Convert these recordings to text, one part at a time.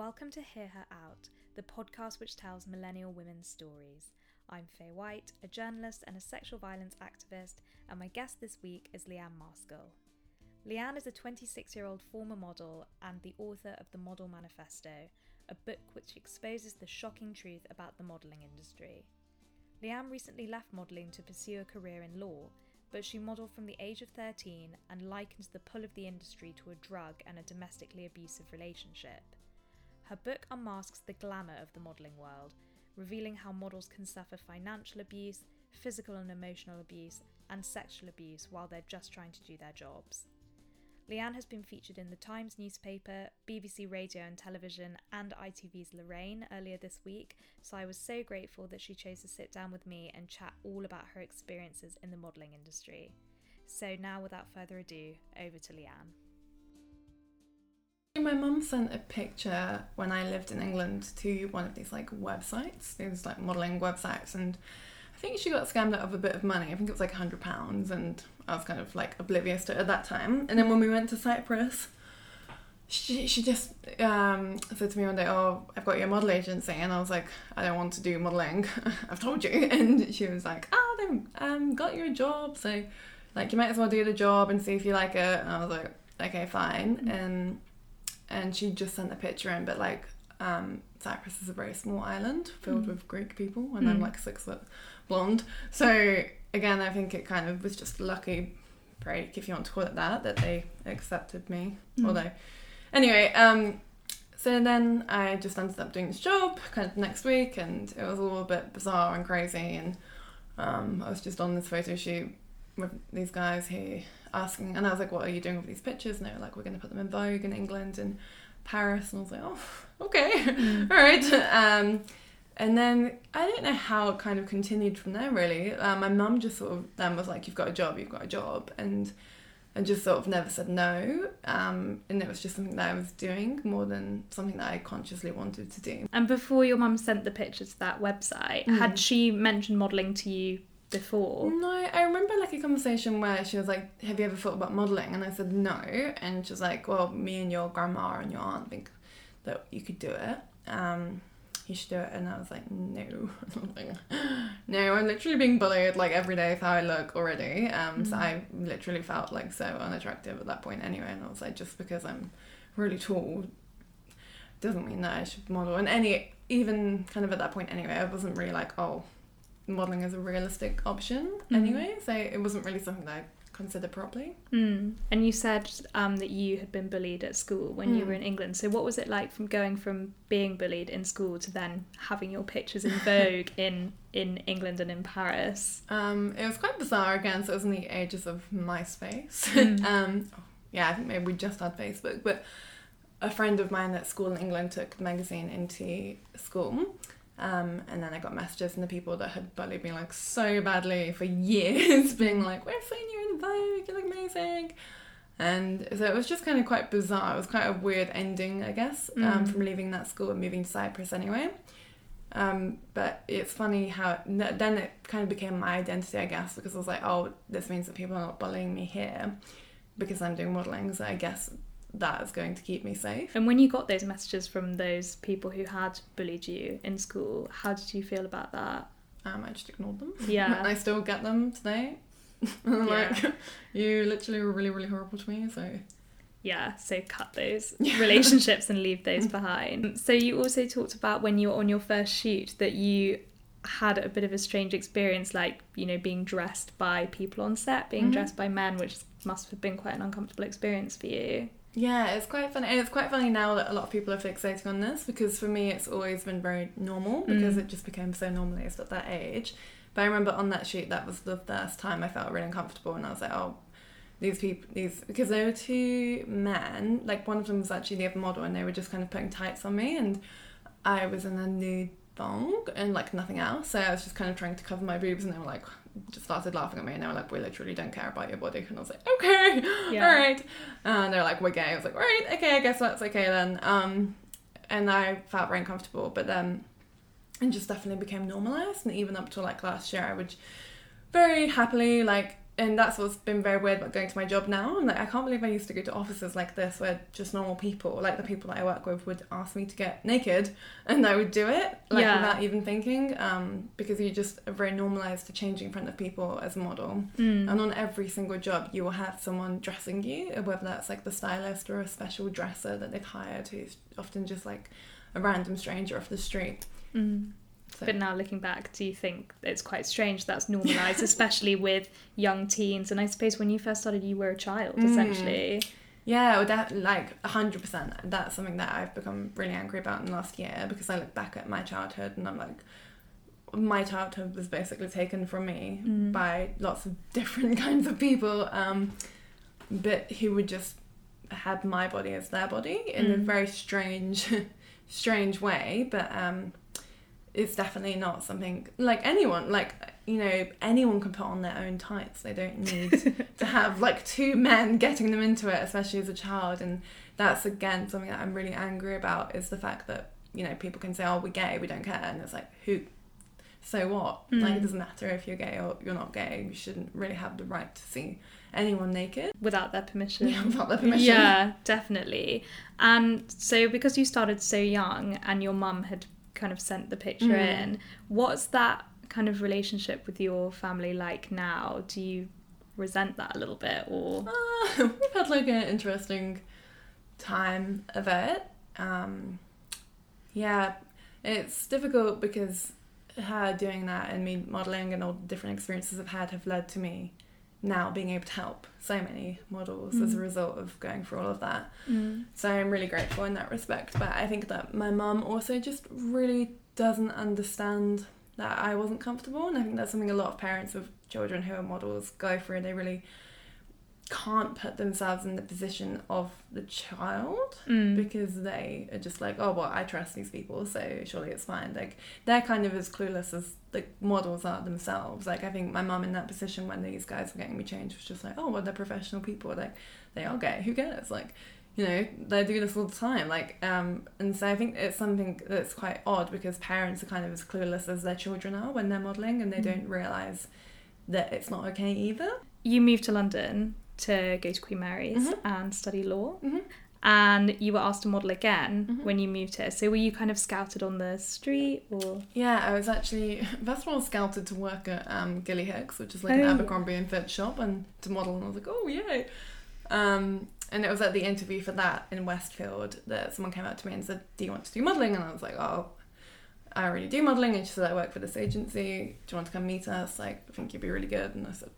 Welcome to Hear Her Out, the podcast which tells millennial women's stories. I'm Faye White, a journalist and a sexual violence activist, and my guest this week is Leanne Maskell. Leanne is a 26 year old former model and the author of The Model Manifesto, a book which exposes the shocking truth about the modelling industry. Leanne recently left modelling to pursue a career in law, but she modelled from the age of 13 and likens the pull of the industry to a drug and a domestically abusive relationship. Her book unmasks the glamour of the modelling world, revealing how models can suffer financial abuse, physical and emotional abuse, and sexual abuse while they're just trying to do their jobs. Leanne has been featured in the Times newspaper, BBC Radio and Television, and ITV's Lorraine earlier this week, so I was so grateful that she chose to sit down with me and chat all about her experiences in the modelling industry. So, now without further ado, over to Leanne. My mum sent a picture when I lived in England to one of these like websites, these like modelling websites, and I think she got scammed out of a bit of money. I think it was like hundred pounds, and I was kind of like oblivious to it at that time. And then when we went to Cyprus, she she just um, said to me one day, "Oh, I've got your model agency," and I was like, "I don't want to do modelling. I've told you." And she was like, "Oh, then um, got you a job, so like you might as well do the job and see if you like it." And I was like, "Okay, fine." Mm-hmm. And and she just sent a picture in, but like um, Cyprus is a very small island filled mm. with Greek people, and mm. I'm like six foot blonde. So again, I think it kind of was just lucky break, if you want to call it that, that they accepted me. Mm. Although, anyway, um, so then I just ended up doing this job kind of next week, and it was all a bit bizarre and crazy. And um, I was just on this photo shoot with these guys who asking, and I was like, "What are you doing with these pictures?" And they were like, "We're going to put them in Vogue in England and Paris." And I was like, "Oh, okay, mm. all right." Um, and then I don't know how it kind of continued from there. Really, uh, my mum just sort of then was like, "You've got a job. You've got a job," and and just sort of never said no. Um, and it was just something that I was doing more than something that I consciously wanted to do. And before your mum sent the pictures to that website, mm. had she mentioned modelling to you before. No, I remember like a conversation where she was like, "Have you ever thought about modeling?" And I said no, and she was like, "Well, me and your grandma and your aunt think that you could do it. Um, you should do it." And I was like, "No, no, I'm literally being bullied like every day for how I look already." Um, mm so I literally felt like so unattractive at that point anyway, and I was like, just because I'm really tall doesn't mean that I should model. And any even kind of at that point anyway, I wasn't really like, oh modeling as a realistic option mm. anyway. So it wasn't really something that I considered properly. Mm. And you said um, that you had been bullied at school when mm. you were in England. So what was it like from going from being bullied in school to then having your pictures in Vogue in in England and in Paris? Um, it was quite bizarre again. So it was in the ages of MySpace. Mm. um, yeah, I think maybe we just had Facebook, but a friend of mine at school in England took the magazine into school um, and then I got messages from the people that had bullied me like so badly for years, being like, "We're seeing you in the Vogue, you look amazing," and so it was just kind of quite bizarre. It was quite a weird ending, I guess, um, mm. from leaving that school and moving to Cyprus anyway. Um, but it's funny how then it kind of became my identity, I guess, because I was like, "Oh, this means that people are not bullying me here." Because I'm doing modelling, so I guess that is going to keep me safe. And when you got those messages from those people who had bullied you in school, how did you feel about that? Um, I just ignored them. Yeah. I still get them today. yeah. like, you literally were really, really horrible to me, so. Yeah, so cut those relationships and leave those behind. So you also talked about when you were on your first shoot that you had a bit of a strange experience, like, you know, being dressed by people on set, being mm-hmm. dressed by men, which must have been quite an uncomfortable experience for you. Yeah, it's quite funny. And it's quite funny now that a lot of people are fixating on this because for me it's always been very normal because mm. it just became so normalized at that age. But I remember on that shoot, that was the first time I felt really uncomfortable and I was like, oh, these people, these, because there were two men, like one of them was actually the other model and they were just kind of putting tights on me and I was in a nude thong and like nothing else. So I was just kind of trying to cover my boobs and they were like, just started laughing at me and they were like, we literally don't care about your body. And I was like, okay, yeah. all right. And they're like, we're gay. I was like, all right, okay, I guess that's okay then. Um, and I felt very uncomfortable, but then it just definitely became normalized. And even up to like last year, I would very happily like and that's what's been very weird about going to my job now. I'm like, I can't believe I used to go to offices like this where just normal people, like the people that I work with, would ask me to get naked, and I would do it like Yeah. without even thinking, um, because you just are very normalized to changing in front of people as a model. Mm. And on every single job, you will have someone dressing you, whether that's like the stylist or a special dresser that they've hired, who's often just like a random stranger off the street. Mm. So, But now looking back, do you think it's quite strange that's normalised, especially with young teens? And I suppose when you first started, you were a child, Mm. essentially. Yeah, well, that like hundred percent. That's something that I've become really angry about in the last year because I look back at my childhood and I'm like, my childhood was basically taken from me Mm. by lots of different kinds of people, um, but who would just had my body as their body in a Mm. very strange, strange way. But um, it's definitely not something like anyone like you know anyone can put on their own tights. They don't need to have like two men getting them into it, especially as a child. And that's again something that I'm really angry about is the fact that you know people can say, "Oh, we're gay, we don't care," and it's like, who? So what? Like it Mm. doesn't matter if you're gay or you're not gay. You shouldn't really have the right to see anyone naked Without their permission. yeah, without their permission. Yeah, definitely. And so, because you started so young and your mum had kind of sent the picture Mm. in, what's that kind of relationship with your family like now? Do you resent that a little bit or? Uh, we've had like an interesting time of it. Um, yeah, it's difficult because her doing that and me modelling and all the different experiences I've had have led to me now being able to help so many models as a Mm. result of going through all of that. Mm. So I'm really grateful in that respect. But I think that my mum also just really doesn't understand that I wasn't comfortable. And I think that's something a lot of parents of children who are models go through. They really can't put themselves in the position of the child Mm. because they are just like, oh, well, I trust these people, so surely it's fine. Like, they're kind of as clueless as the models are themselves. Like, I think my mum in that position when these guys were getting me changed was just like, oh, well, they're professional people. Like, they are gay. Who cares? Like, you know, they do this all the time. Like, um, and so I think it's something that's quite odd because parents are kind of as clueless as their children are when they're modelling and they Mm. don't realise that it's not okay either. You moved to London to go to Queen Mary's Mhm. and study law. Mhm. And you were asked to model again Mhm. when you moved here. So were you kind of scouted on the street or? Yeah, I was actually first of all scouted to work at um, Gilly Hicks, which is like an Oh. Abercrombie and Fitch shop, and to model, and I was like, oh yay! Um, and it was at the interview for that in Westfield that someone came up to me and said, "Do you want to do modeling?" And I was like, "Oh, I already do modeling." And she said, "I work for this agency. Do you want to come meet us? Like, I think you'd be really good." And I said,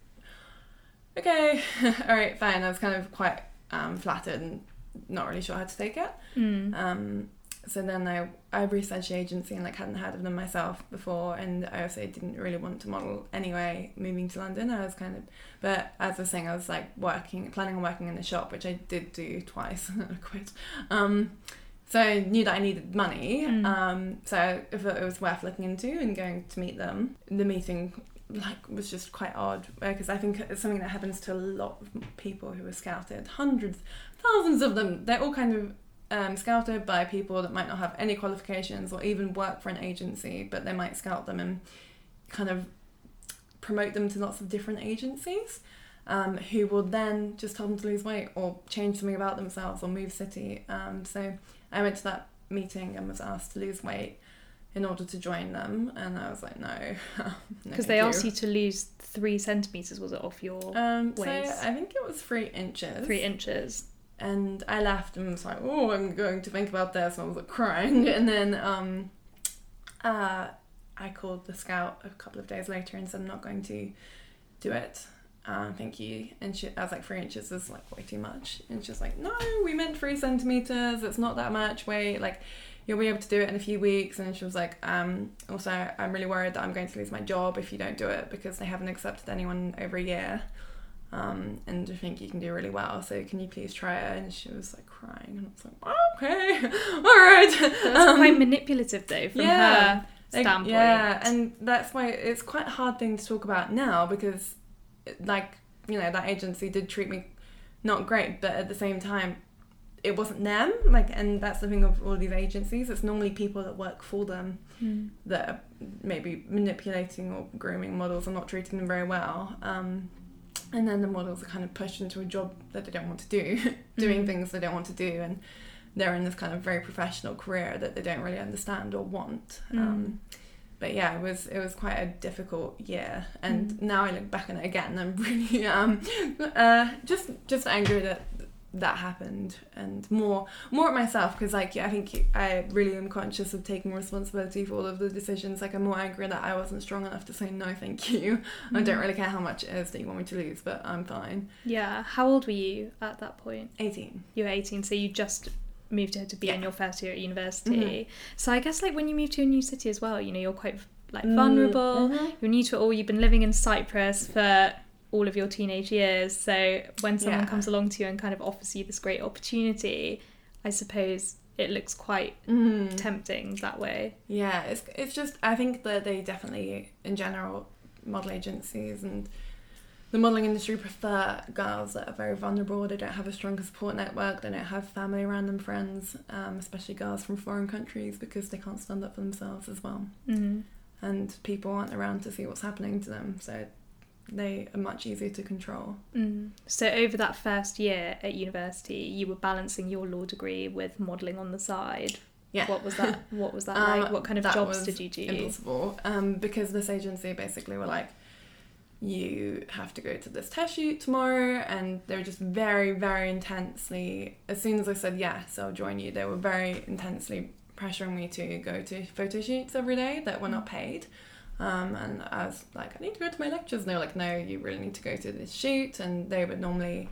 "Okay, all right, fine." I was kind of quite um, flattered and not really sure how to take it. Mm. Um, so then I, I researched the agency and like hadn't heard of them myself before and I also didn't really want to model anyway moving to London I was kind of but as I was saying I was like working planning on working in the shop which I did do twice and I quit um, so I knew that I needed money Mm. um, so if it was worth looking into and going to meet them the meeting like was just quite odd because I think it's something that happens to a lot of people who are scouted hundreds thousands of them they're all kind of um, scouted by people that might not have any qualifications or even work for an agency, but they might scout them and kind of promote them to lots of different agencies um, who will then just tell them to lose weight or change something about themselves or move city. Um, so I went to that meeting and was asked to lose weight in order to join them, and I was like, no. Because they asked you to lose three centimeters, was it off your Um, so waist? I think it was three inches. three inches? and I left and was like, oh, I'm going to think about this. And I was like crying. And then um, uh, I called the scout a couple of days later and said, I'm not going to do it. Um, thank you. And she, I was like, three inches is like way too much. And she's like, no, we meant three centimeters. It's not that much weight. Like, you'll be able to do it in a few weeks. And she was like, um, also, I'm really worried that I'm going to lose my job if you don't do it because they haven't accepted anyone over a year um, and I think you can do really well. So can you please try it? And she was like crying, and I was like, oh, okay, all right. That's Um, quite manipulative though from yeah, her like, standpoint. yeah, and that's why it's quite a hard thing to talk about now because, like, you know, that agency did treat me not great, but at the same time, it wasn't them. Like, and that's the thing of all these agencies. It's normally people that work for them Mm. that are maybe manipulating or grooming models and not treating them very well. Um, and then the models are kind of pushed into a job that they don't want to do, doing Mm. things they don't want to do, and they're in this kind of very professional career that they don't really understand or want. Mm. Um, but yeah, it was it was quite a difficult year, and Mm. now I look back on it again, I'm really um, uh, just just angry that that happened, and more more at myself because like yeah, I think I really am conscious of taking responsibility for all of the decisions. Like I'm more angry that I wasn't strong enough to say no, thank you. I don't really care how much it is that you want me to lose, but I'm fine. Yeah. How old were you at that point? 18. You were 18, so you just moved here to be in your first year at university. Mhm. So I guess like when you move to a new city as well, you know, you're quite like Mm, vulnerable. mhm. You're new to it all. You've been living in Cyprus for all of your teenage years. So when someone Yeah. comes along to you and kind of offers you this great opportunity, I suppose it looks quite Mhm. tempting that way. Yeah, it's it's just I think that they definitely in general model agencies and the modeling industry prefer girls that are very vulnerable. They don't have a stronger support network. They don't have family around them, friends, um, especially girls from foreign countries because they can't stand up for themselves as well. Mm. And people aren't around to see what's happening to them, so they are much easier to control. Mm. So over that first year at university, you were balancing your law degree with modelling on the side. Yeah. What was that? What was that Um, like? What kind of jobs did you do? Impossible. Um, because this agency basically were like, you have to go to this test shoot tomorrow, and they were just very, very intensely. As soon as I said yes, I'll join you, they were very intensely pressuring me to go to photo shoots every day that were not paid. Um, and I was like, I need to go to my lectures. And they were like, no, you really need to go to this shoot. And they would normally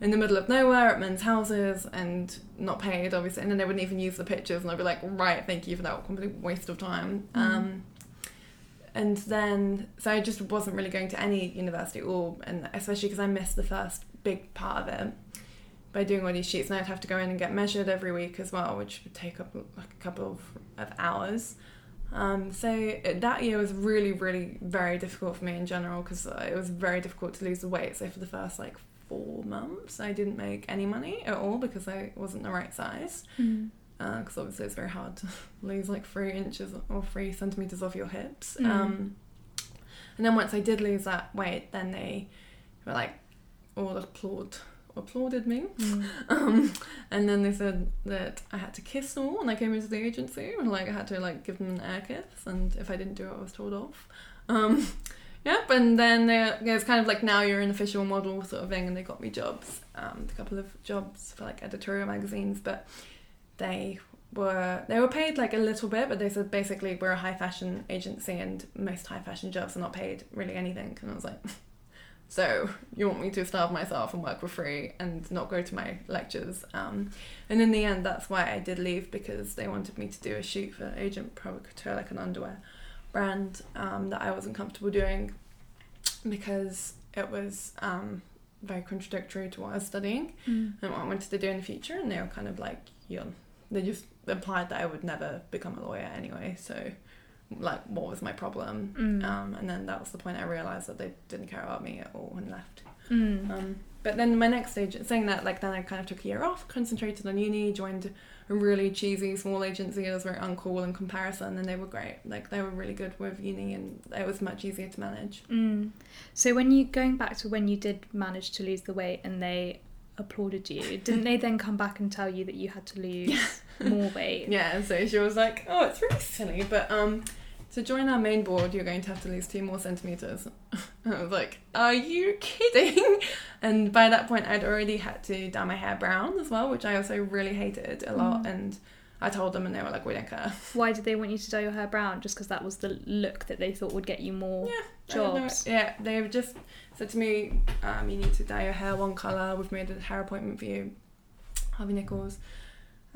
in the middle of nowhere at men's houses and not paid, obviously. And then they wouldn't even use the pictures. And I'd be like, right, thank you for that complete waste of time. Mhm. Um, and then, so I just wasn't really going to any university at all. And especially because I missed the first big part of it by doing all these shoots. And I'd have to go in and get measured every week as well, which would take up like a couple of, of hours. Um, so that year was really, really very difficult for me in general because it was very difficult to lose the weight. So for the first like four months, I didn't make any money at all because I wasn't the right size. Mm. Because obviously it's very hard to lose like three inches or three centimeters off your hips. Mm. Um, and then once I did lose that weight, then they were like all applaud applauded me. Mm. Um, and then they said that I had to kiss them all when I came into the agency, and like I had to like give them an air kiss, and if I didn't do it, I was told off. Um, yep, and then they, it's kind of like now you're an official model sort of thing, and they got me jobs, um, a couple of jobs for like editorial magazines, but they were they were paid like a little bit, but they said basically we're a high fashion agency, and most high fashion jobs are not paid really anything, and I was like. So you want me to starve myself and work for free and not go to my lectures? Um, and in the end, that's why I did leave because they wanted me to do a shoot for Agent Provocateur, like an underwear brand um, that I wasn't comfortable doing because it was um, very contradictory to what I was studying Mm. and what I wanted to do in the future. And they were kind of like, you know, they just implied that I would never become a lawyer anyway. So, like, what was my problem? Mm. Um, and then that was the point I realized that they didn't care about me at all and left. Mm. Um, but then my next stage, saying that, like, then I kind of took a year off, concentrated on uni, joined a really cheesy small agency. that was very uncool in comparison, and they were great. Like, they were really good with uni, and it was much easier to manage. Mm. So when you going back to when you did manage to lose the weight and they applauded you, didn't they then come back and tell you that you had to lose more weight? Yeah, so she was like, "Oh, it's really silly, but um, to join our main board, you're going to have to lose two more centimeters." I was like, "Are you kidding?" And by that point, I'd already had to dye my hair brown as well, which I also really hated a lot. Mm. And I told them, and they were like, "We don't care." Why did they want you to dye your hair brown? Just because that was the look that they thought would get you more I jobs? Yeah, they just said to me, um, "You need to dye your hair one color. We've made a hair appointment for you, Harvey Nichols."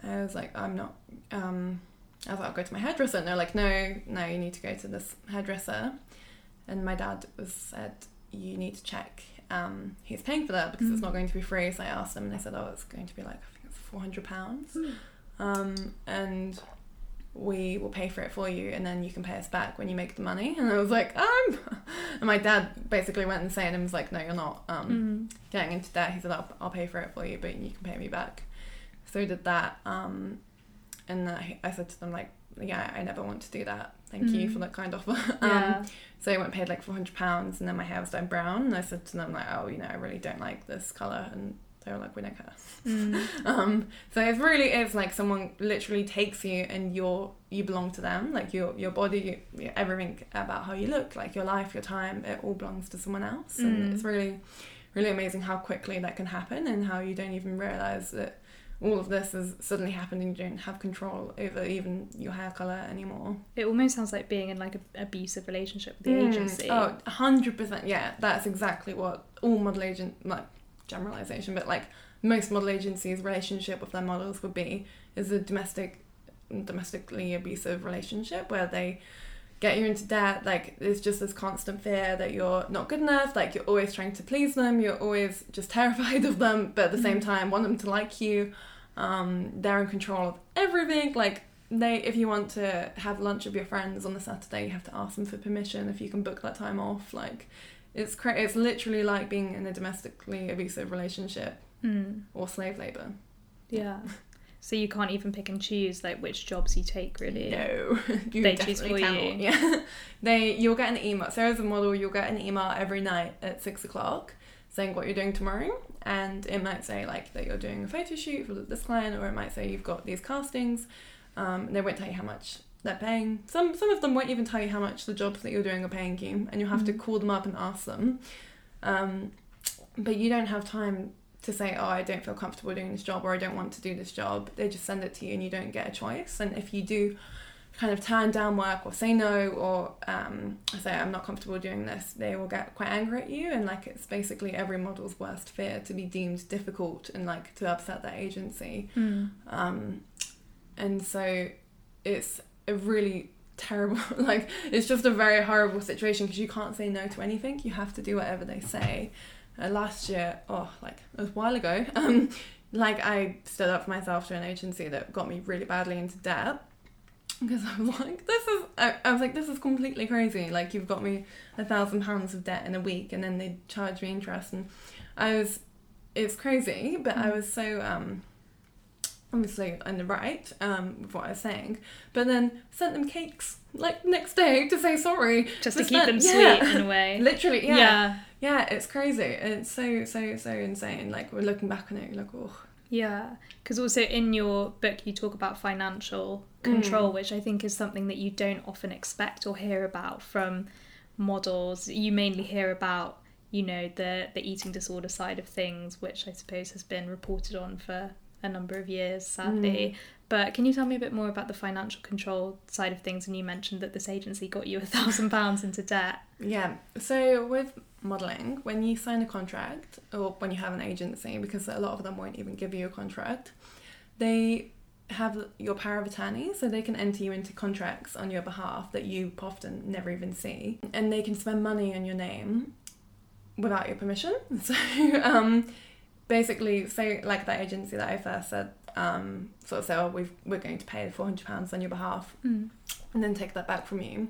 I was like, "I'm not." Um, I was like, "I'll go to my hairdresser," and they're like, "No, no, you need to go to this hairdresser." And my dad was said, "You need to check. Um, he's paying for that because it's Mm. not going to be free." So I asked them, and they said, "Oh, it's going to be like I think it's four hundred pounds." um, and we will pay for it for you and then you can pay us back when you make the money and I was like um and my dad basically went insane and was like no you're not um Mm. getting into debt he said I'll, I'll pay for it for you but you can pay me back so we did that um and I, I said to them like yeah, I never want to do that. Thank you Mm. for that kind offer. Yeah. um, so I went paid like four hundred pounds, and then my hair was dyed brown. And I said to them like, oh, you know, I really don't like this color, and they were like, we don't care. Mm. Um, so it really is like someone literally takes you, and you're you belong to them. Like your your body, your, everything about how you look, like your life, your time, it all belongs to someone else, and Mm. it's really really amazing how quickly that can happen, and how you don't even realize that all of this has suddenly happened and you don't have control over even your hair color anymore. It almost sounds like being in like an abusive relationship with the Mm. agency. Oh, 100%. Yeah, that's exactly what all model agent, like generalization, but like most model agencies' relationship with their models would be is a domestic, domestically abusive relationship where they get you into debt. Like there's just this constant fear that you're not good enough. Like you're always trying to please them. You're always just terrified of them, but at the same Mhm. time want them to like you. Um, they're in control of everything. Like they, if you want to have lunch with your friends on a Saturday, you have to ask them for permission if you can book that time off. Like it's cra- It's literally like being in a domestically abusive relationship Mm. or slave labor. Yeah. So you can't even pick and choose like which jobs you take really. No, you They choose for cannot. you. Yeah, they. You'll get an email. So as a model, you'll get an email every night at six o'clock saying what you're doing tomorrow, and it might say like that you're doing a photo shoot for this client, or it might say you've got these castings. Um, they won't tell you how much they're paying. Some some of them won't even tell you how much the jobs that you're doing are paying you, and you'll have to Mhm. call them up and ask them. Um, but you don't have time to say, oh, I don't feel comfortable doing this job or I don't want to do this job. They just send it to you and you don't get a choice. And if you do kind of turn down work or say no or um, say, I'm not comfortable doing this, they will get quite angry at you. And like it's basically every model's worst fear to be deemed difficult and like to upset their agency. Mm. Um, and so it's a really terrible, like, it's just a very horrible situation because you can't say no to anything. You have to do whatever they say. Uh, last year, oh, like, it was a while ago, um, like, I stood up for myself to an agency that got me really badly into debt. Because I was like, this is, I, I was like, this is completely crazy. Like, you've got me a thousand pounds of debt in a week and then they charge me interest. And I was, it's crazy, but I Mm. was so, um, obviously in the right um, with what I was saying, but then sent them cakes like next day to say sorry. Just to keep them sweet yeah. in a way. Literally, yeah. yeah. Yeah, It's crazy. It's so so so insane. Like we're looking back on it, like, oh, Yeah, because also in your book you talk about financial control, mm. which I think is something that you don't often expect or hear about from models. You mainly hear about, you know, the the eating disorder side of things, which I suppose has been reported on for a number of years, sadly. Mm. But can you tell me a bit more about the financial control side of things? And you mentioned that this agency got you a thousand pounds into debt. Yeah. So with modeling, when you sign a contract or when you have an agency, because a lot of them won't even give you a contract, they have your power of attorney, so they can enter you into contracts on your behalf that you often never even see, and they can spend money on your name without your permission. So, um, basically, say like that agency that I first said, um, sort of say, oh, we've, we're going to pay four hundred pounds on your behalf Mm. and then take that back from you.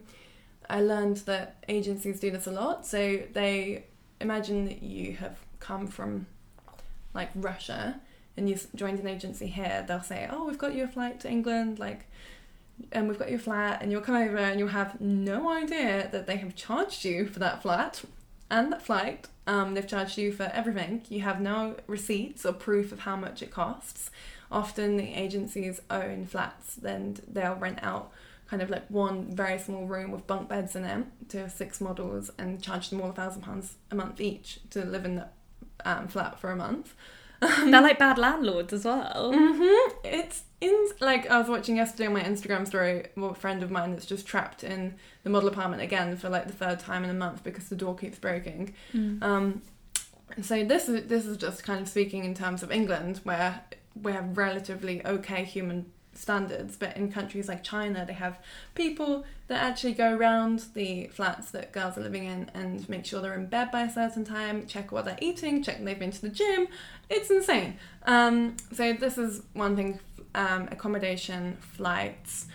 I learned that agencies do this a lot. So they imagine that you have come from like Russia and you've joined an agency here. They'll say, "Oh, we've got you a flight to England, like, and we've got your flat, and you'll come over and you'll have no idea that they have charged you for that flat and that flight. Um, they've charged you for everything. You have no receipts or proof of how much it costs. Often the agencies own flats, then they'll rent out kind of like one very small room with bunk beds in it to six models and charge them all a thousand pounds a month each to live in that um, flat for a month. They're like bad landlords as well. hmm It's in like I was watching yesterday on my Instagram story well, a friend of mine that's just trapped in the model apartment again for like the third time in a month because the door keeps breaking. Mm. Um, so this is this is just kind of speaking in terms of England where we have relatively okay human standards, but in countries like China they have people that actually go around the flats that girls are living in and make sure they're in bed by a certain time, check what they're eating, check they've been to the gym. It's insane. Um, so this is one thing: um, accommodation, flights,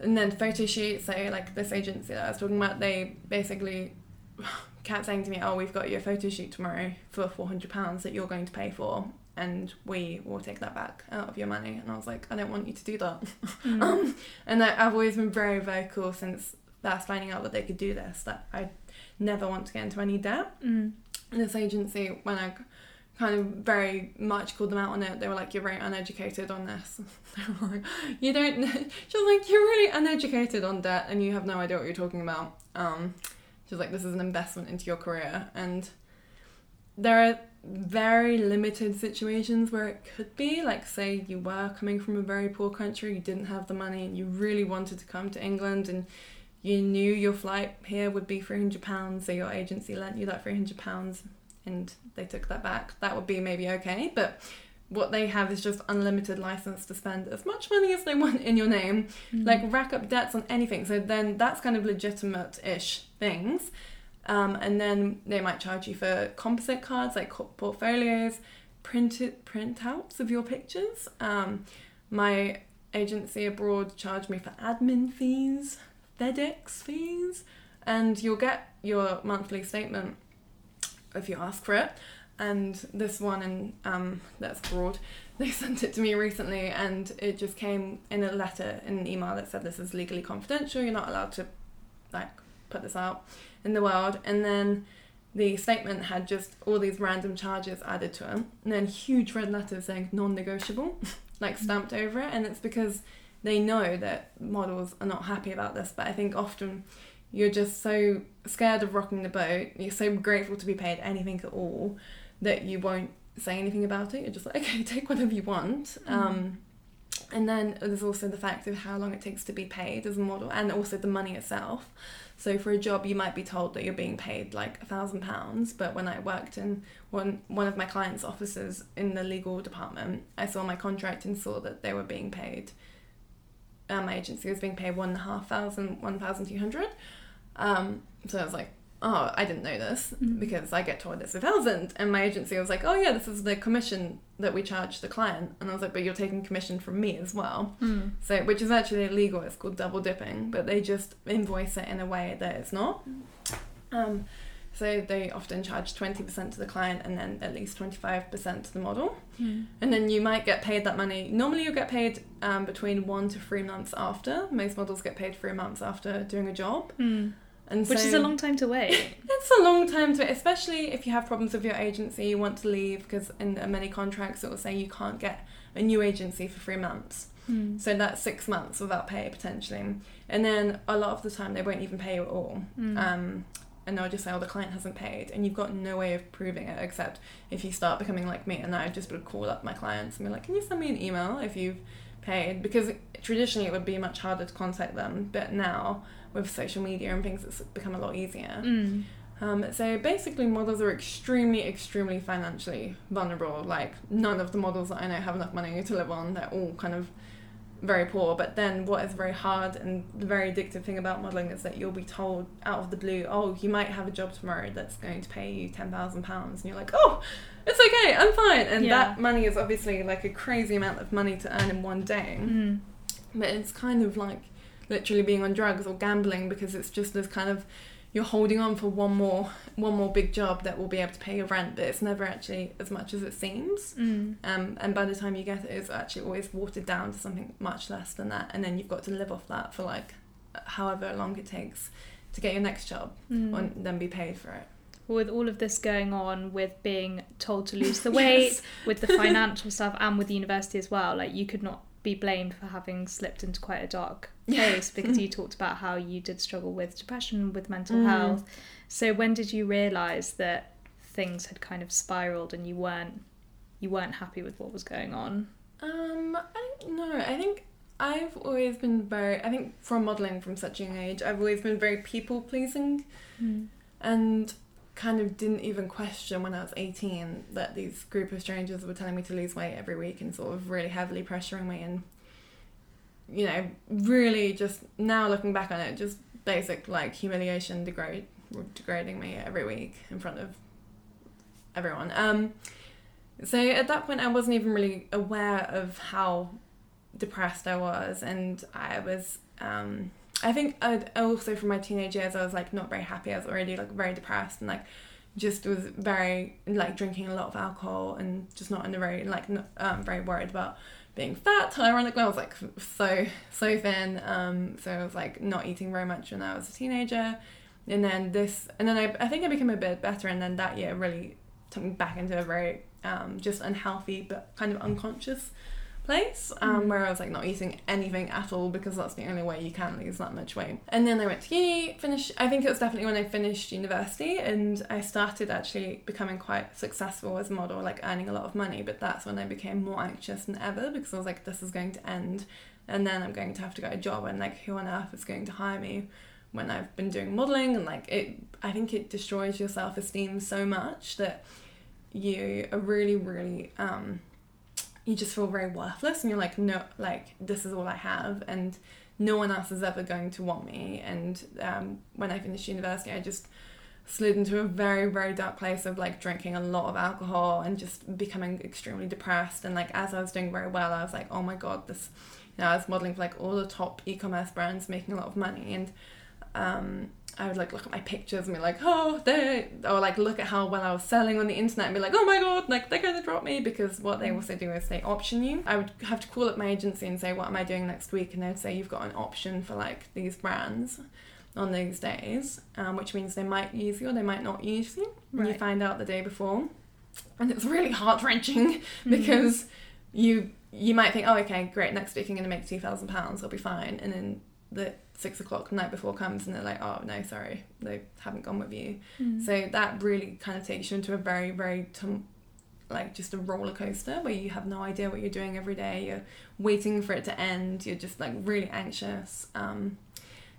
and then photo shoots. So like this agency that I was talking about, they basically kept saying to me, "Oh, we've got your photo shoot tomorrow for four hundred pounds that you're going to pay for." And we will take that back out of your money. And I was like, I don't want you to do that. Mm. um, and I, I've always been very vocal since first finding out that they could do this, that I never want to get into any debt. Mm. And this agency, when I kind of very much called them out on it, they were like, You're very uneducated on this. they were like, You don't, she was like, You're really uneducated on debt and you have no idea what you're talking about. Um, she was like, This is an investment into your career. And there are very limited situations where it could be like say you were coming from a very poor country you didn't have the money and you really wanted to come to england and you knew your flight here would be 300 pounds so your agency lent you that 300 pounds and they took that back. That would be maybe okay but what they have is just unlimited license to spend as much money as they want in your name. Mm. like rack up debts on anything. So then that's kind of legitimate-ish things um, and then they might charge you for composite cards like portfolios printed printouts of your pictures. Um, my agency abroad charged me for admin fees fedex fees and you'll get your monthly statement if you ask for it. And this one and um, that's abroad they sent it to me recently and it just came in a letter in an email that said this is legally confidential. You're not allowed to like put this out in the world and then the statement had just all these random charges added to it. And then huge red letters saying non-negotiable like stamped over it. And it's because they know that models are not happy about this. But i think often you're just so scared of rocking the boat you're so grateful to be paid anything at all that you won't say anything about it. You're just like okay take whatever you want. Um, and then there's also the fact of how long it takes to be paid as a model and also the money itself. So for a job you might be told that you're being paid like a thousand pounds but when i worked in one one of my clients offices in the legal department i saw my contract and saw that they were being paid uh, my agency was being paid one and a half thousand one thousand two hundred. Um, so i was like oh i didn't know this Mm. because i get told it's a thousand and my agency was like oh yeah this is the commission that we charge the client and i was like but you're taking commission from me as well Mm. so, which is actually illegal. It's called double dipping, but they just invoice it in a way that it's not. Um, so they often charge twenty percent to the client and then at least twenty five percent to the model, Mm. and then you might get paid that money. Normally, you get paid um, between one to three months after. Most models get paid three months after doing a job, Mm. And Which so, is a long time to wait. It's a long time to, wait, especially if you have problems with your agency, you want to leave because in many contracts it will say you can't get a new agency for three months. Mm. So that's six months without pay potentially. And then a lot of the time they won't even pay you at all. Mm. Um, and they'll just say, oh, the client hasn't paid. And you've got no way of proving it except if you start becoming like me. And I just would call up my clients and be like, can you send me an email if you've paid? Because traditionally it would be much harder to contact them. But now with social media and things, it's become a lot easier. Mm. Um, so basically, models are extremely, extremely financially vulnerable. Like none of the models that I know have enough money to live on. They're all kind of very poor. But then, what is very hard and the very addictive thing about modeling is that you'll be told out of the blue, "Oh, you might have a job tomorrow that's going to pay you ten thousand pounds," and you're like, "Oh, it's okay, I'm fine." And Yeah. that money is obviously like a crazy amount of money to earn in one day Mm. but it's kind of like literally being on drugs or gambling because it's just this kind of you're holding on for one more one more big job that will be able to pay your rent but it's never actually as much as it seems Mm. um, and by the time you get it it's actually always watered down to something much less than that and then you've got to live off that for like however long it takes to get your next job Mm. and then be paid for it with all of this going on with being told to lose the weight Yes. with the financial stuff and with the university as well like you could not be blamed for having slipped into quite a dark place because you talked about how you did struggle with depression with mental Mm. health so when did you realize that things had kind of spiraled and you weren't you weren't happy with what was going on Um, I don't know. I think I've always been very. I think from modeling from such a young age, I've always been very people pleasing, and kind of didn't even question when I was eighteen that these group of strangers were telling me to lose weight every week and sort of really heavily pressuring me and. You know, really just now looking back on it, just basic like humiliation, degrade, degrading me every week in front of everyone. Um, so at that point, I wasn't even really aware of how depressed I was, and I was. Um, I think I'd also from my teenage years, I was like not very happy. I was already like very depressed and like just was very like drinking a lot of alcohol and just not in a very like not, um, very worried about being fat. Ironically, I was like so so thin. Um, so I was like not eating very much when I was a teenager, and then this, and then I I think I became a bit better, and then that year really took me back into a very um, just unhealthy but kind of unconscious place um, Mm. where I was like not eating anything at all because that's the only way you can lose that much weight. And then I went to uni, finished, I think it was definitely when I finished university and I started actually becoming quite successful as a model, like earning a lot of money. But that's when I became more anxious than ever because I was like, this is going to end and then I'm going to have to get a job and like who on earth is going to hire me when I've been doing modeling and like it I think it destroys your self-esteem so much that you are really really um you just feel very worthless and you're like no like this is all I have and no one else is ever going to want me. And um, when I finished university I just slid into a very very dark place of like drinking a lot of alcohol and just becoming extremely depressed. And like as I was doing very well I was like oh my god this you know I was modeling for like all the top e-commerce brands making a lot of money. And um, I would like look at my pictures and be like, oh, they, or like look at how well I was selling on the internet and be like, oh my god, like they're gonna drop me because what they also do is they option you. I would have to call up my agency and say, what am I doing next week? And they'd say, you've got an option for like these brands on these days, um, which means they might use you or they might not use you. And you find out the day before, and it's really heart wrenching Mm-hmm. because you you might think, oh, okay, great, next week I'm gonna make two thousand pounds, I'll be fine, and then the six o'clock night before comes and they're like, oh no, sorry, they haven't gone with you. Mm. So that really kind of takes you into a very, very tum- like just a roller coaster where you have no idea what you're doing every day. You're waiting for it to end. You're just like really anxious. Um,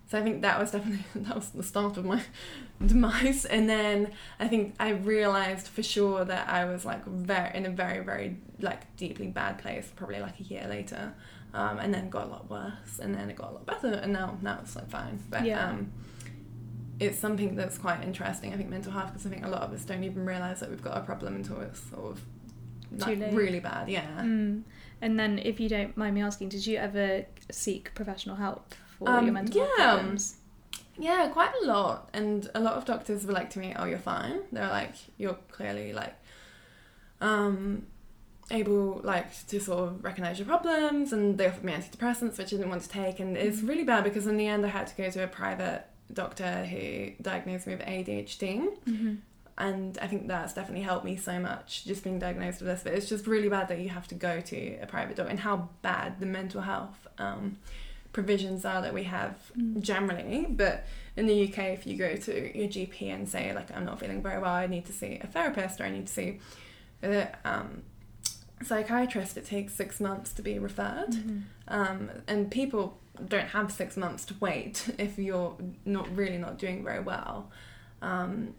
so I think that was definitely that was the start of my demise. And then I think I realized for sure that I was like very in a very, very like deeply bad place. Probably like a year later. Um, and then it got a lot worse, and then it got a lot better, and now now it's like fine. But Yeah. um, it's something that's quite interesting. I think mental health because I think a lot of us don't even realize that we've got a problem until it's sort of like, really bad. Yeah. Mm. And then, if you don't mind me asking, did you ever seek professional help for Um, your mental health yeah. problems? Yeah, quite a lot. And a lot of doctors were like to me, "Oh, you're fine." They're like, "You're clearly like, um, able like to sort of recognize your problems." And they offered me antidepressants, which I didn't want to take. And it's really bad because in the end, I had to go to a private doctor who diagnosed me with ADHD. Mm-hmm. and I think that's definitely helped me so much just being diagnosed with this. But it's just really bad that you have to go to a private doctor and how bad the mental health um, provisions are that we have Mm. generally. But in the UK, if you go to your GP and say like I'm not feeling very well, I need to see a therapist or I need to see a um, psychiatrist, it takes six months to be referred. Mhm. Um, and people don't have six months to wait if you're not really not doing very well. Um,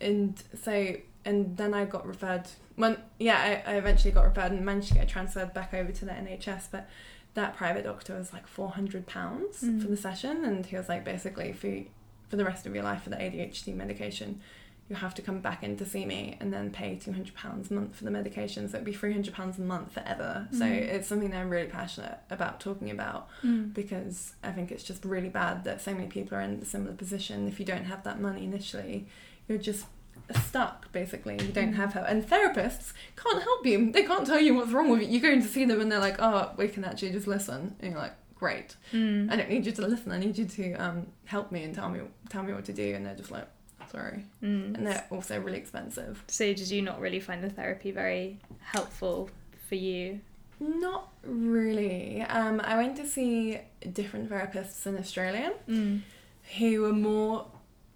and so, and then I got referred. When yeah, I, I eventually got referred and managed to get transferred back over to the NHS, but that private doctor was like four hundred pounds Mm. for the session, and he was like basically for for the rest of your life for the ADHD medication. You have to come back in to see me and then pay two hundred pounds a month for the medication. So it'd be three hundred pounds a month forever. So Mm. it's something that I'm really passionate about talking about Mm. because I think it's just really bad that so many people are in a similar position. If you don't have that money initially, you're just stuck basically. You don't Mm. have help, and therapists can't help you. They can't tell you what's wrong with you. You go in to see them, and they're like, "Oh, we can actually just listen," and you're like, "Great, Mm. I don't need you to listen. I need you to um, help me and tell me tell me what to do." And they're just like, "Sorry," Mm. and they're also really expensive. So, did you not really find the therapy very helpful for you? Not really. Um, I went to see different therapists in Australia. Mm. who were more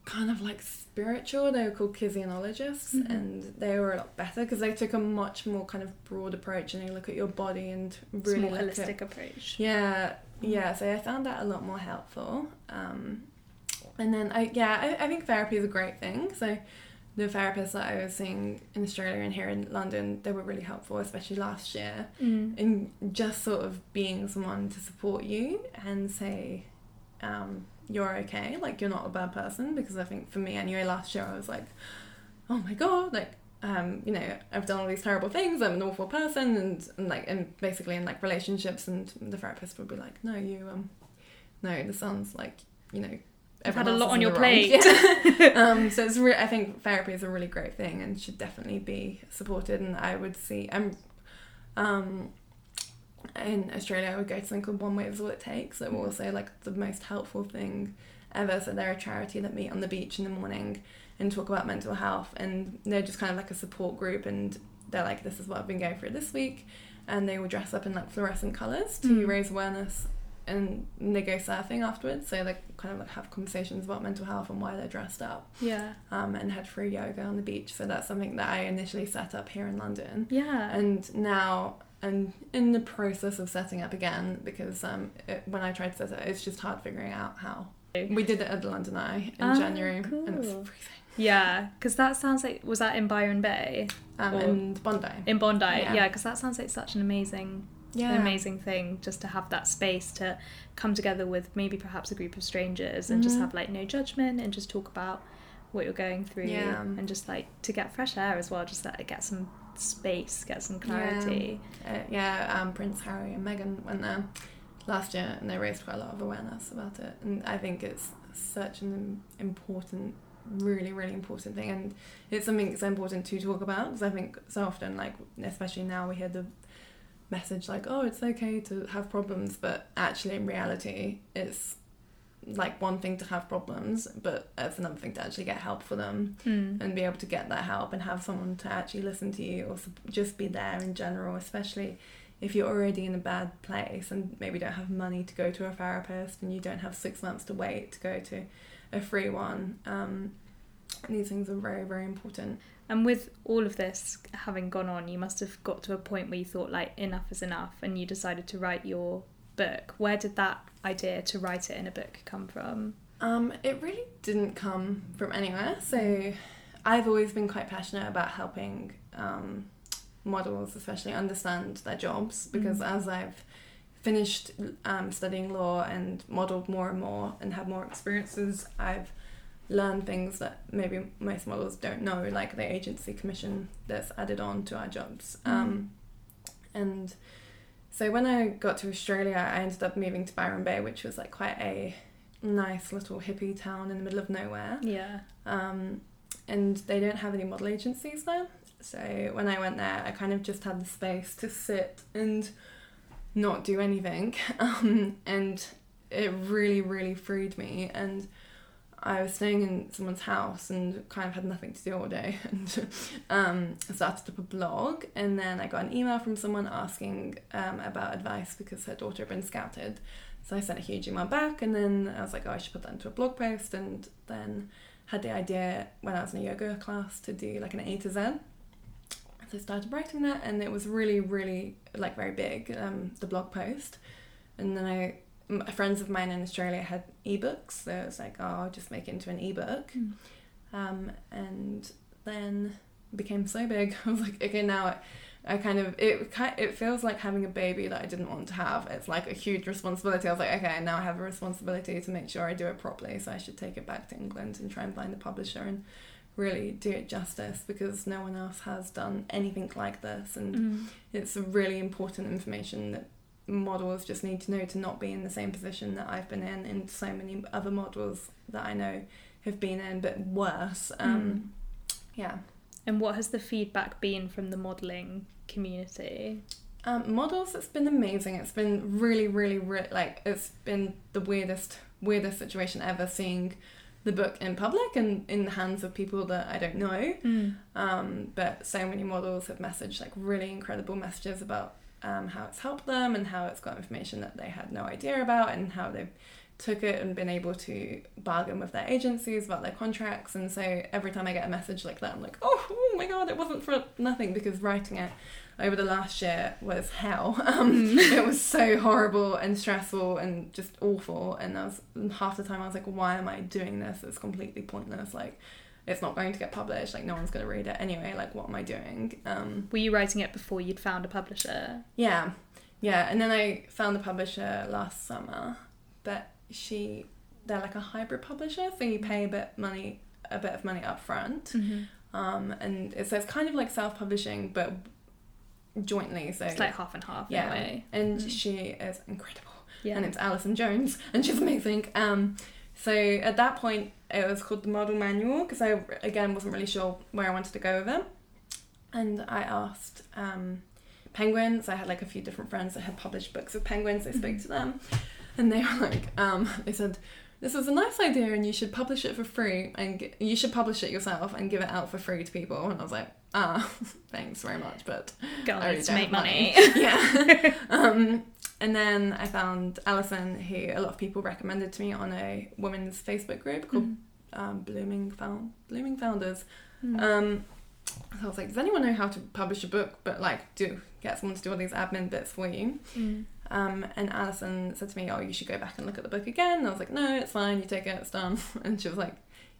kind of like spiritual. They were called kinesiologists, Mhm. and they were a lot better because they took a much more kind of broad approach and they look at your body and It's really more holistic at approach. yeah yeah. So I found that a lot more helpful. Um, and then I yeah I, I think therapy is a great thing. So the therapists that I was seeing in Australia and here in London, they were really helpful, especially last year Mm. and just sort of being someone to support you and say um, you're okay like you're not a bad person because i think for me anyway last year i was like oh my god like um, you know i've done all these terrible things i'm an awful person and, and like and basically in like relationships and the therapist would be like no you um no this sounds like you know You've had a lot on your plate. Yeah. um, so it's re- I think therapy is a really great thing and should definitely be supported. And I would see um, um, in Australia, I would go to something called One Wave is All It Takes. That will also like the most helpful thing ever. So they're a charity that meet on the beach in the morning and talk about mental health, and they're just kind of like a support group. And they're like, this is what I've been going through this week, and they will dress up in like fluorescent colors to Mm. raise awareness. And they go surfing afterwards, so they kind of like have conversations about mental health and why they're dressed up yeah. um, and had free yoga on the beach. So that's something that I initially set up here in London. Yeah. And now I'm in the process of setting up again because um, it, when I tried to set it, it's just hard figuring out how. We did it at the London Eye in Ah, January and it was cool. freezing. yeah, because that sounds like was that in Byron Bay Um, and Bondi. in Bondi? Yeah. Yeah, because that sounds like such an amazing, Yeah. an amazing thing just to have that space to come together with maybe perhaps a group of strangers and just Mhm. have like no judgment and just talk about what you're going through Yeah. and just like to get fresh air as well, just like get some space, get some clarity. Uh, yeah, um, Prince Harry and Meghan went there last year and they raised quite a lot of awareness about it. And I think it's such an important, really, really important thing. And it's something that's important to talk about because I think so often, like, especially now, we hear the message like, oh, it's okay to have problems. But actually, in reality, it's like one thing to have problems, but it's another thing to actually get help for them Mm. and be able to get that help and have someone to actually listen to you or just be there in general, especially if you're already in a bad place and maybe don't have money to go to a therapist and you don't have six months to wait to go to a free one. Um, these things are very, very important. And with all of this having gone on, you must have got to a point where you thought like enough is enough, and you decided to write your book. Where did that idea to write it in a book come from? Um, it really didn't come from anywhere. So I've always been quite passionate about helping um, models, especially understand their jobs, because Mm. as I've finished um, studying law and modelled more and more and had more experiences, I've learned things that maybe most models don't know, like the agency commission that's added on to our jobs. Mm. Um, and so when I got to Australia, I ended up moving to Byron Bay, which was like quite a nice little hippie town in the middle of nowhere. Yeah. Um, and they don't have any model agencies there. So when I went there, I kind of just had the space to sit and not do anything. Um, and it really, really freed me. And I was staying in someone's house and kind of had nothing to do all day and um, started up a blog. And then I got an email from someone asking um, about advice because her daughter had been scouted. So I sent a huge email back and then I was like, oh, I should put that into a blog post. And then had the idea when I was in a yoga class to do like an A to Z. So I started writing that and it was really, really like very big, um, the blog post. And then I, friends of mine in Australia had ebooks. So I was like, oh, I'll just make it into an ebook. Mm. Um, and then it became so big. I was like, okay, now I, I kind of it it feels like having a baby that I didn't want to have. It's like a huge responsibility. I was like, okay, now I have a responsibility to make sure I do it properly. So I should take it back to England and try and find a publisher and really do it justice because no one else has done anything like this and Mm. it's really important information that models just need to know to not be in the same position that I've been in and so many other models that I know have been in but worse um yeah And what has the feedback been from the modelling community? um, models it's been amazing it's been really really really like it's been the weirdest weirdest situation ever seeing the book in public and in the hands of people that I don't know Mm. Um, but so many models have messaged like really incredible messages about um, how it's helped them and how it's got information that they had no idea about and how they've took it and been able to bargain with their agencies about their contracts. And so every time I get a message like that I'm like oh, oh my god it wasn't for nothing because writing it over the last year was hell. Um, it was so horrible and stressful and just awful. And I was half the time I was like why am I doing this? It's completely pointless. Like it's not going to get published like no one's going to read it anyway like what am i doing um Were you writing it before you'd found a publisher? yeah yeah and then i found the publisher last summer but she they're like a hybrid publisher so you pay a bit money a bit of money up front Mm-hmm. um and it says kind of like self-publishing but jointly so It's like half and half yeah and Mm. she is incredible Yeah. and it's Alison Jones, and she's amazing. Um, so at that point, it was called the Model Manual because I again wasn't really sure where I wanted to go with it, and I asked um, Penguins. I had like a few different friends that had published books with Penguins. I spoke to them, and they were like, um, they said. This is a nice idea, and you should publish it for free, and g- you should publish it yourself and give it out for free to people. And I was like, ah, thanks very much, but Girl I really to make have money. yeah. um, and then I found Alison, who a lot of people recommended to me on a women's Facebook group called Mm. um, Blooming Found Blooming Founders. Mm. Um, so I was like, does anyone know how to publish a book, but like do get someone to do all these admin bits for you? Mm. Um, and Alison said to me, oh, you should go back and look at the book again. And I was like, no, it's fine. You take it. It's done. And she was like,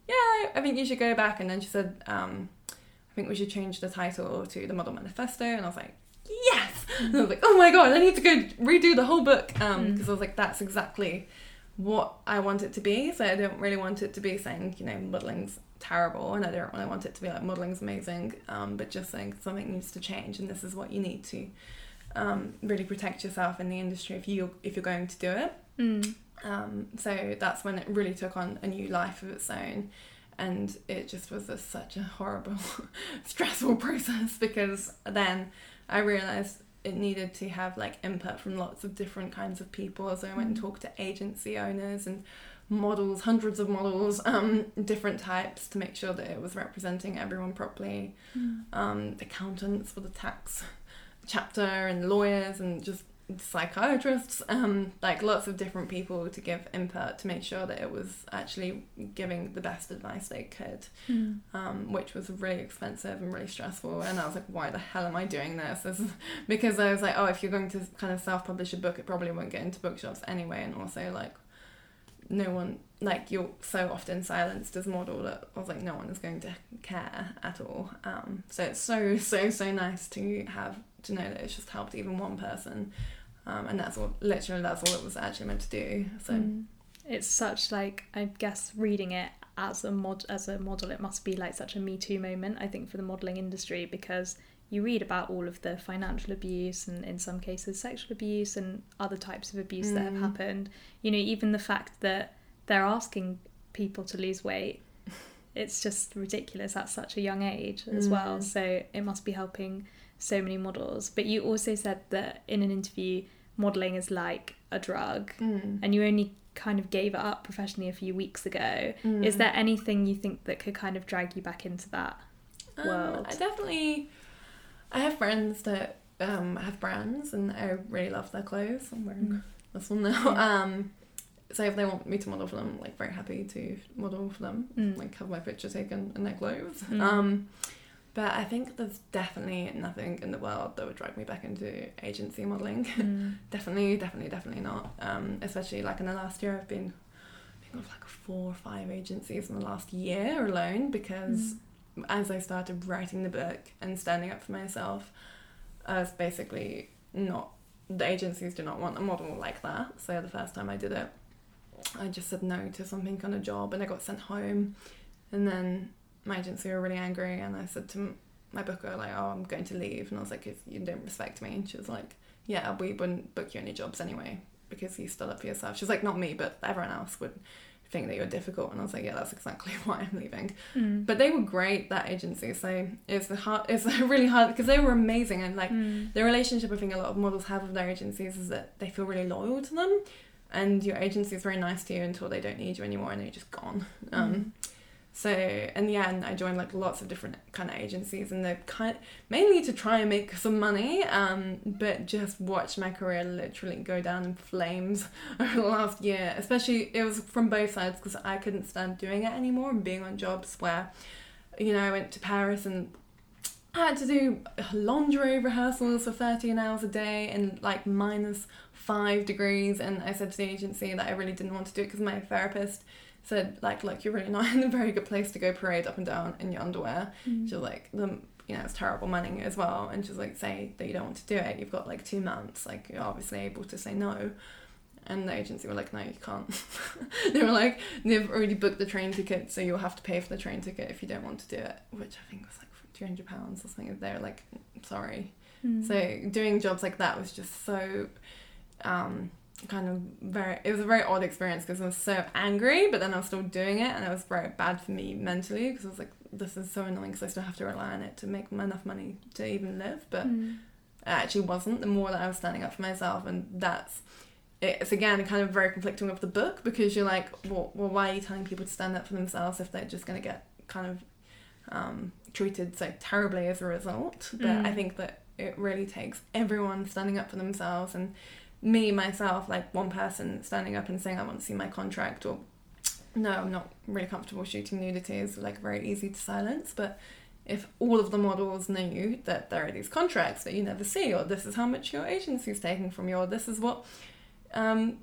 yeah, I think you should go back. And then she said, um, I think we should change the title to the Model Manifesto. And I was like, yes. And I was like, oh my god, I need to go redo the whole book because um, Mm. I was like, that's exactly what I want it to be. So I don't really want it to be saying, you know, modeling's terrible, and I don't really want it to be like modeling's amazing, um, but just saying something needs to change, and this is what you need to um, really protect yourself in the industry if you if you're going to do it. Mm. Um, so that's when it really took on a new life of its own. And it just was a, such a horrible, stressful process because then I realized it needed to have like input from lots of different kinds of people. So I went and Mm. talked to agency owners and models, hundreds of models, um, different types to make sure that it was representing everyone properly. Mm. Um, accountants for the tax chapter and lawyers and just psychiatrists, um, like lots of different people to give input to make sure that it was actually giving the best advice they could, Mm. um, which was really expensive and really stressful. And I was like, why the hell am I doing this? this is, because I was like, oh, if you're going to kind of self publish a book, it probably won't get into bookshops anyway. And also, like, no one, like, you're so often silenced as a model that I was like, no one is going to care at all. Um, so it's so, so, so nice to have to know that it's just helped even one person. Um, and that's all, literally, that's all it was actually meant to do. So, Mm. It's such like I guess reading it as a mod as a model, it must be like such a Me Too moment. I think for the modeling industry because you read about all of the financial abuse and in some cases sexual abuse and other types of abuse that have Mm. happened. You know, even the fact that they're asking people to lose weight, it's just ridiculous at such a young age as well. Mm. So it must be helping so many models. But you also said that in an interview, modeling is like a drug mm. and you only kind of gave it up professionally a few weeks ago. Is Mm. there anything you think that could kind of drag you back into that? Um, world? I definitely. I have friends that um, have brands and I really love their clothes. I'm wearing this one now. Yeah. Um, so if they want me to model for them, I'm like very happy to model for them. Mm. Like have my picture taken in their clothes. Mm. Um, but I think there's definitely nothing in the world that would drag me back into agency modeling. Mm. definitely, definitely, definitely not. Um, especially like in the last year, I've been, I think of like four or five agencies in the last year alone because Mm. as I started writing the book and standing up for myself, I was basically not. The agencies do not want a model like that. So the first time I did it, I just said no to something kind of job, and I got sent home. And then my agency were really angry, and I said to my booker like, "Oh, I'm going to leave," and I was like, "If you don't respect me," and she was like, "Yeah, we wouldn't book you any jobs anyway because you stood up for yourself." She's like, "Not me, but everyone else would." think that you're difficult and I was like yeah that's exactly why I'm leaving Mm. but they were great that agency so it's hard it's really hard because they were amazing and like Mm. the relationship I think a lot of models have with their agencies is that they feel really loyal to them and your agency is very nice to you until they don't need you anymore and they're just gone um Mm. So in the end I joined like lots of different kind of agencies and they're kind mainly to try and make some money um but just watched my career literally go down in flames over the last year. Especially it was from both sides because I couldn't stand doing it anymore and being on jobs where you know I went to Paris and I had to do laundry rehearsals for 13 hours a day and like minus five degrees. And I said to the agency that I really didn't want to do it because my therapist said like look you're really not in a very good place to go parade up and down in your underwear. Mm. she was like the you know it's terrible money as well. And she's like say that you don't want to do it. You've got like two months. Like you're obviously able to say no. And the agency were like no you can't. They were like they've already booked the train ticket so you'll have to pay for the train ticket if you don't want to do it which i think was like 300 pounds or something. They're like sorry. Mm. so doing jobs like that was just so um kind of very it was a very odd experience because I was so angry but then I was still doing it and it was very bad for me mentally because I was like this is so annoying because I still have to rely on it to make enough money to even live but Mm. it actually wasn't the more that I was standing up for myself and that's it's again kind of very conflicting with the book because you're like well, well why are you telling people to stand up for themselves if they're just going to get kind of um, treated so terribly as a result but I Mm. think that it really takes everyone standing up for themselves and me myself like one person standing up and saying I want to see my contract or no I'm not really comfortable shooting nudity is like very easy to silence but if all of the models knew that there are these contracts that you never see or this is how much your agency is taking from you or this is what um,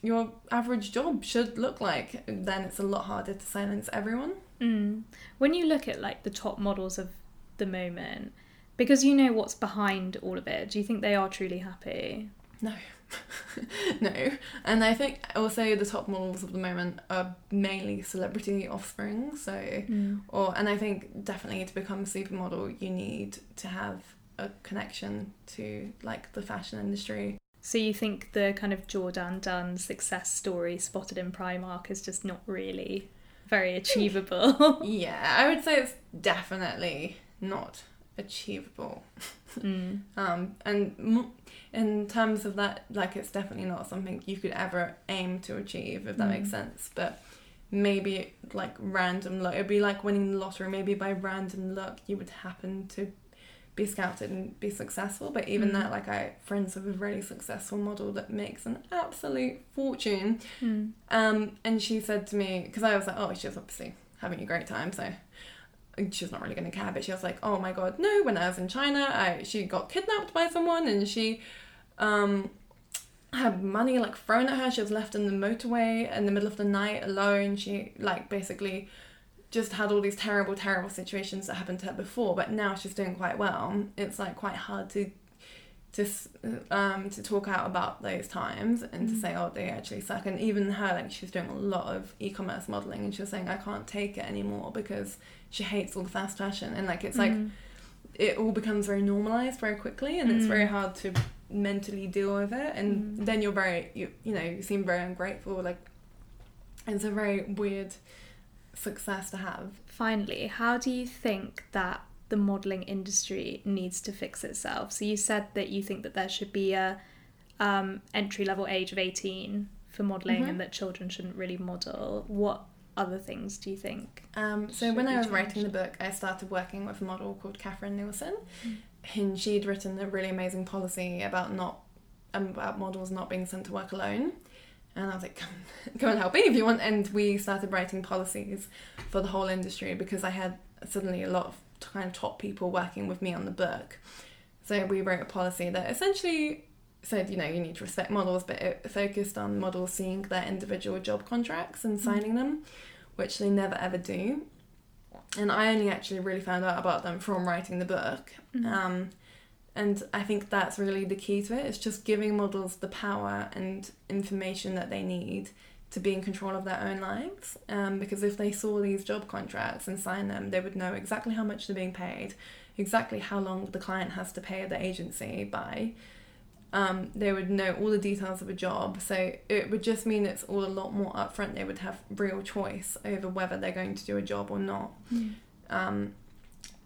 your average job should look like then it's a lot harder to silence everyone Mm. When you look at like the top models of the moment, because you know what's behind all of it, do you think they are truly happy? No. no. And I think also the top models of the moment are mainly celebrity offspring. So, Mm. or, and I think definitely to become a supermodel, you need to have a connection to like the fashion industry. So you think the kind of Jourdan Dunn success story spotted in Primark is just not really very achievable? yeah, I would say it's definitely not achievable. mm. Um, and m- in terms of that, like it's definitely not something you could ever aim to achieve, if that makes Mm. sense. But maybe like random luck, it'd be like winning the lottery. Maybe by random luck, you would happen to be scouted and be successful. But even Mm. that, like I friends of a really successful model that makes an absolute fortune. Mm. Um, and she said to me, because I was like, oh, she's obviously having a great time, so she's not really going to care. But she was like, oh my god, no. When I was in China, I she got kidnapped by someone, and she, um, had money like thrown at her. She was left in the motorway in the middle of the night alone. She like basically just had all these terrible, terrible situations that happened to her before. But now she's doing quite well. It's like quite hard to to um to talk out about those times and to Mm. say oh they actually suck and even her like she's doing a lot of e-commerce modeling and she was saying I can't take it anymore because she hates all the fast fashion and like it's like Mm. it all becomes very normalized very quickly and it's Mm. very hard to mentally deal with it and Mm. then you're very you you know you seem very ungrateful like it's a very weird success to have Finally, how do you think that the modelling industry needs to fix itself? So you said that you think that there should be a um, entry level age of 18 for modeling Mhm. and that children shouldn't really model. What other things do you think? Um, so when I was changed. writing the book, I started working with a model called Catherine Nielsen, Mm. and she'd written a really amazing policy about not um, about models not being sent to work alone. And I was like, come, come and help me if you want. And we started writing policies for the whole industry because I had suddenly a lot of kind of top people working with me on the book. So we wrote a policy that essentially said, you know, you need to respect models, but it focused on models seeing their individual job contracts and signing them, which they never ever do. And I only actually really found out about them from writing the book. Mm. Um, and I think that's really the key to it. It's just giving models the power and information that they need to be in control of their own lives. Um, because if they saw these job contracts and signed them, they would know exactly how much they're being paid, exactly how long the client has to pay the agency by. Um, they would know all the details of a job. So it would just mean it's all a lot more upfront. They would have real choice over whether they're going to do a job or not. Mm. Um,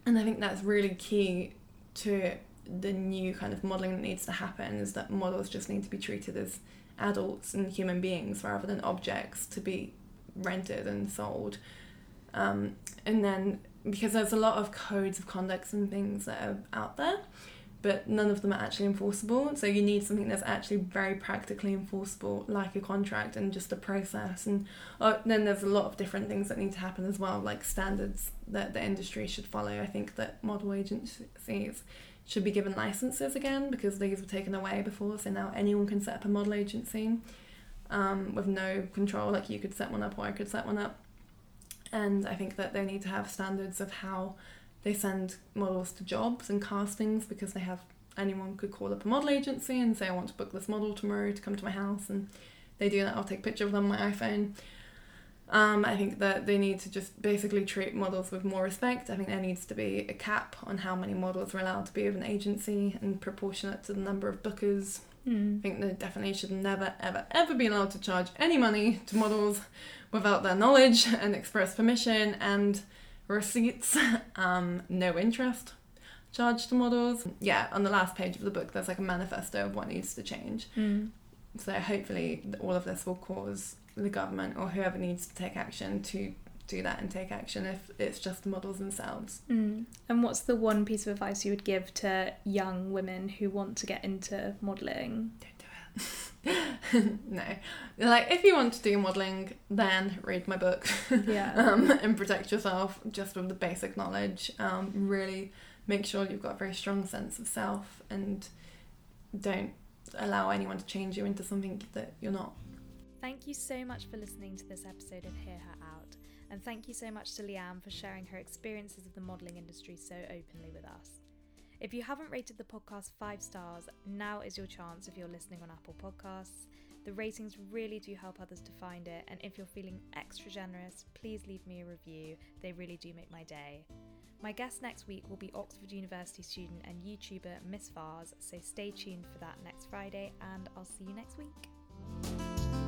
and I think that's really key to the new kind of modelling that needs to happen is that models just need to be treated as adults and human beings rather than objects to be rented and sold. Um, and then because there's a lot of codes of conduct and things that are out there, but none of them are actually enforceable. So you need something that's actually very practically enforceable, like a contract and just a process. And oh, then there's a lot of different things that need to happen as well, like standards that the industry should follow. I think that model agencies should be given licenses again because these were taken away before. So now anyone can set up a model agency um, with no control. Like you could set one up or I could set one up. And I think that they need to have standards of how they send models to jobs and castings because they have anyone could call up a model agency and say I want to book this model tomorrow to come to my house and they do that I'll take a picture of them on my iPhone um, I think that they need to just basically treat models with more respect I think there needs to be a cap on how many models are allowed to be of an agency and proportionate to the number of bookers I think they definitely should never, ever, ever be allowed to charge any money to models without their knowledge and express permission and receipts. Um, no interest charged to models. Yeah, on the last page of the book, there's like a manifesto of what needs to change. Mm. So hopefully, all of this will cause the government or whoever needs to take action to do that and take action if it's just the models themselves. Mm. And what's the one piece of advice you would give to young women who want to get into modelling? Don't do it. no. Like, if you want to do modelling, then read my book Yeah. um, and protect yourself just with the basic knowledge. Um, really make sure you've got a very strong sense of self and don't allow anyone to change you into something that you're not. Thank you so much for listening to this episode of Hear Her Out. And thank you so much to Leanne for sharing her experiences of the modelling industry so openly with us. If you haven't rated the podcast five stars, now is your chance if you're listening on Apple Podcasts. The ratings really do help others to find it, and if you're feeling extra generous, please leave me a review. They really do make my day. My guest next week will be Oxford University student and YouTuber Miss Vars, so stay tuned for that next Friday, and I'll see you next week.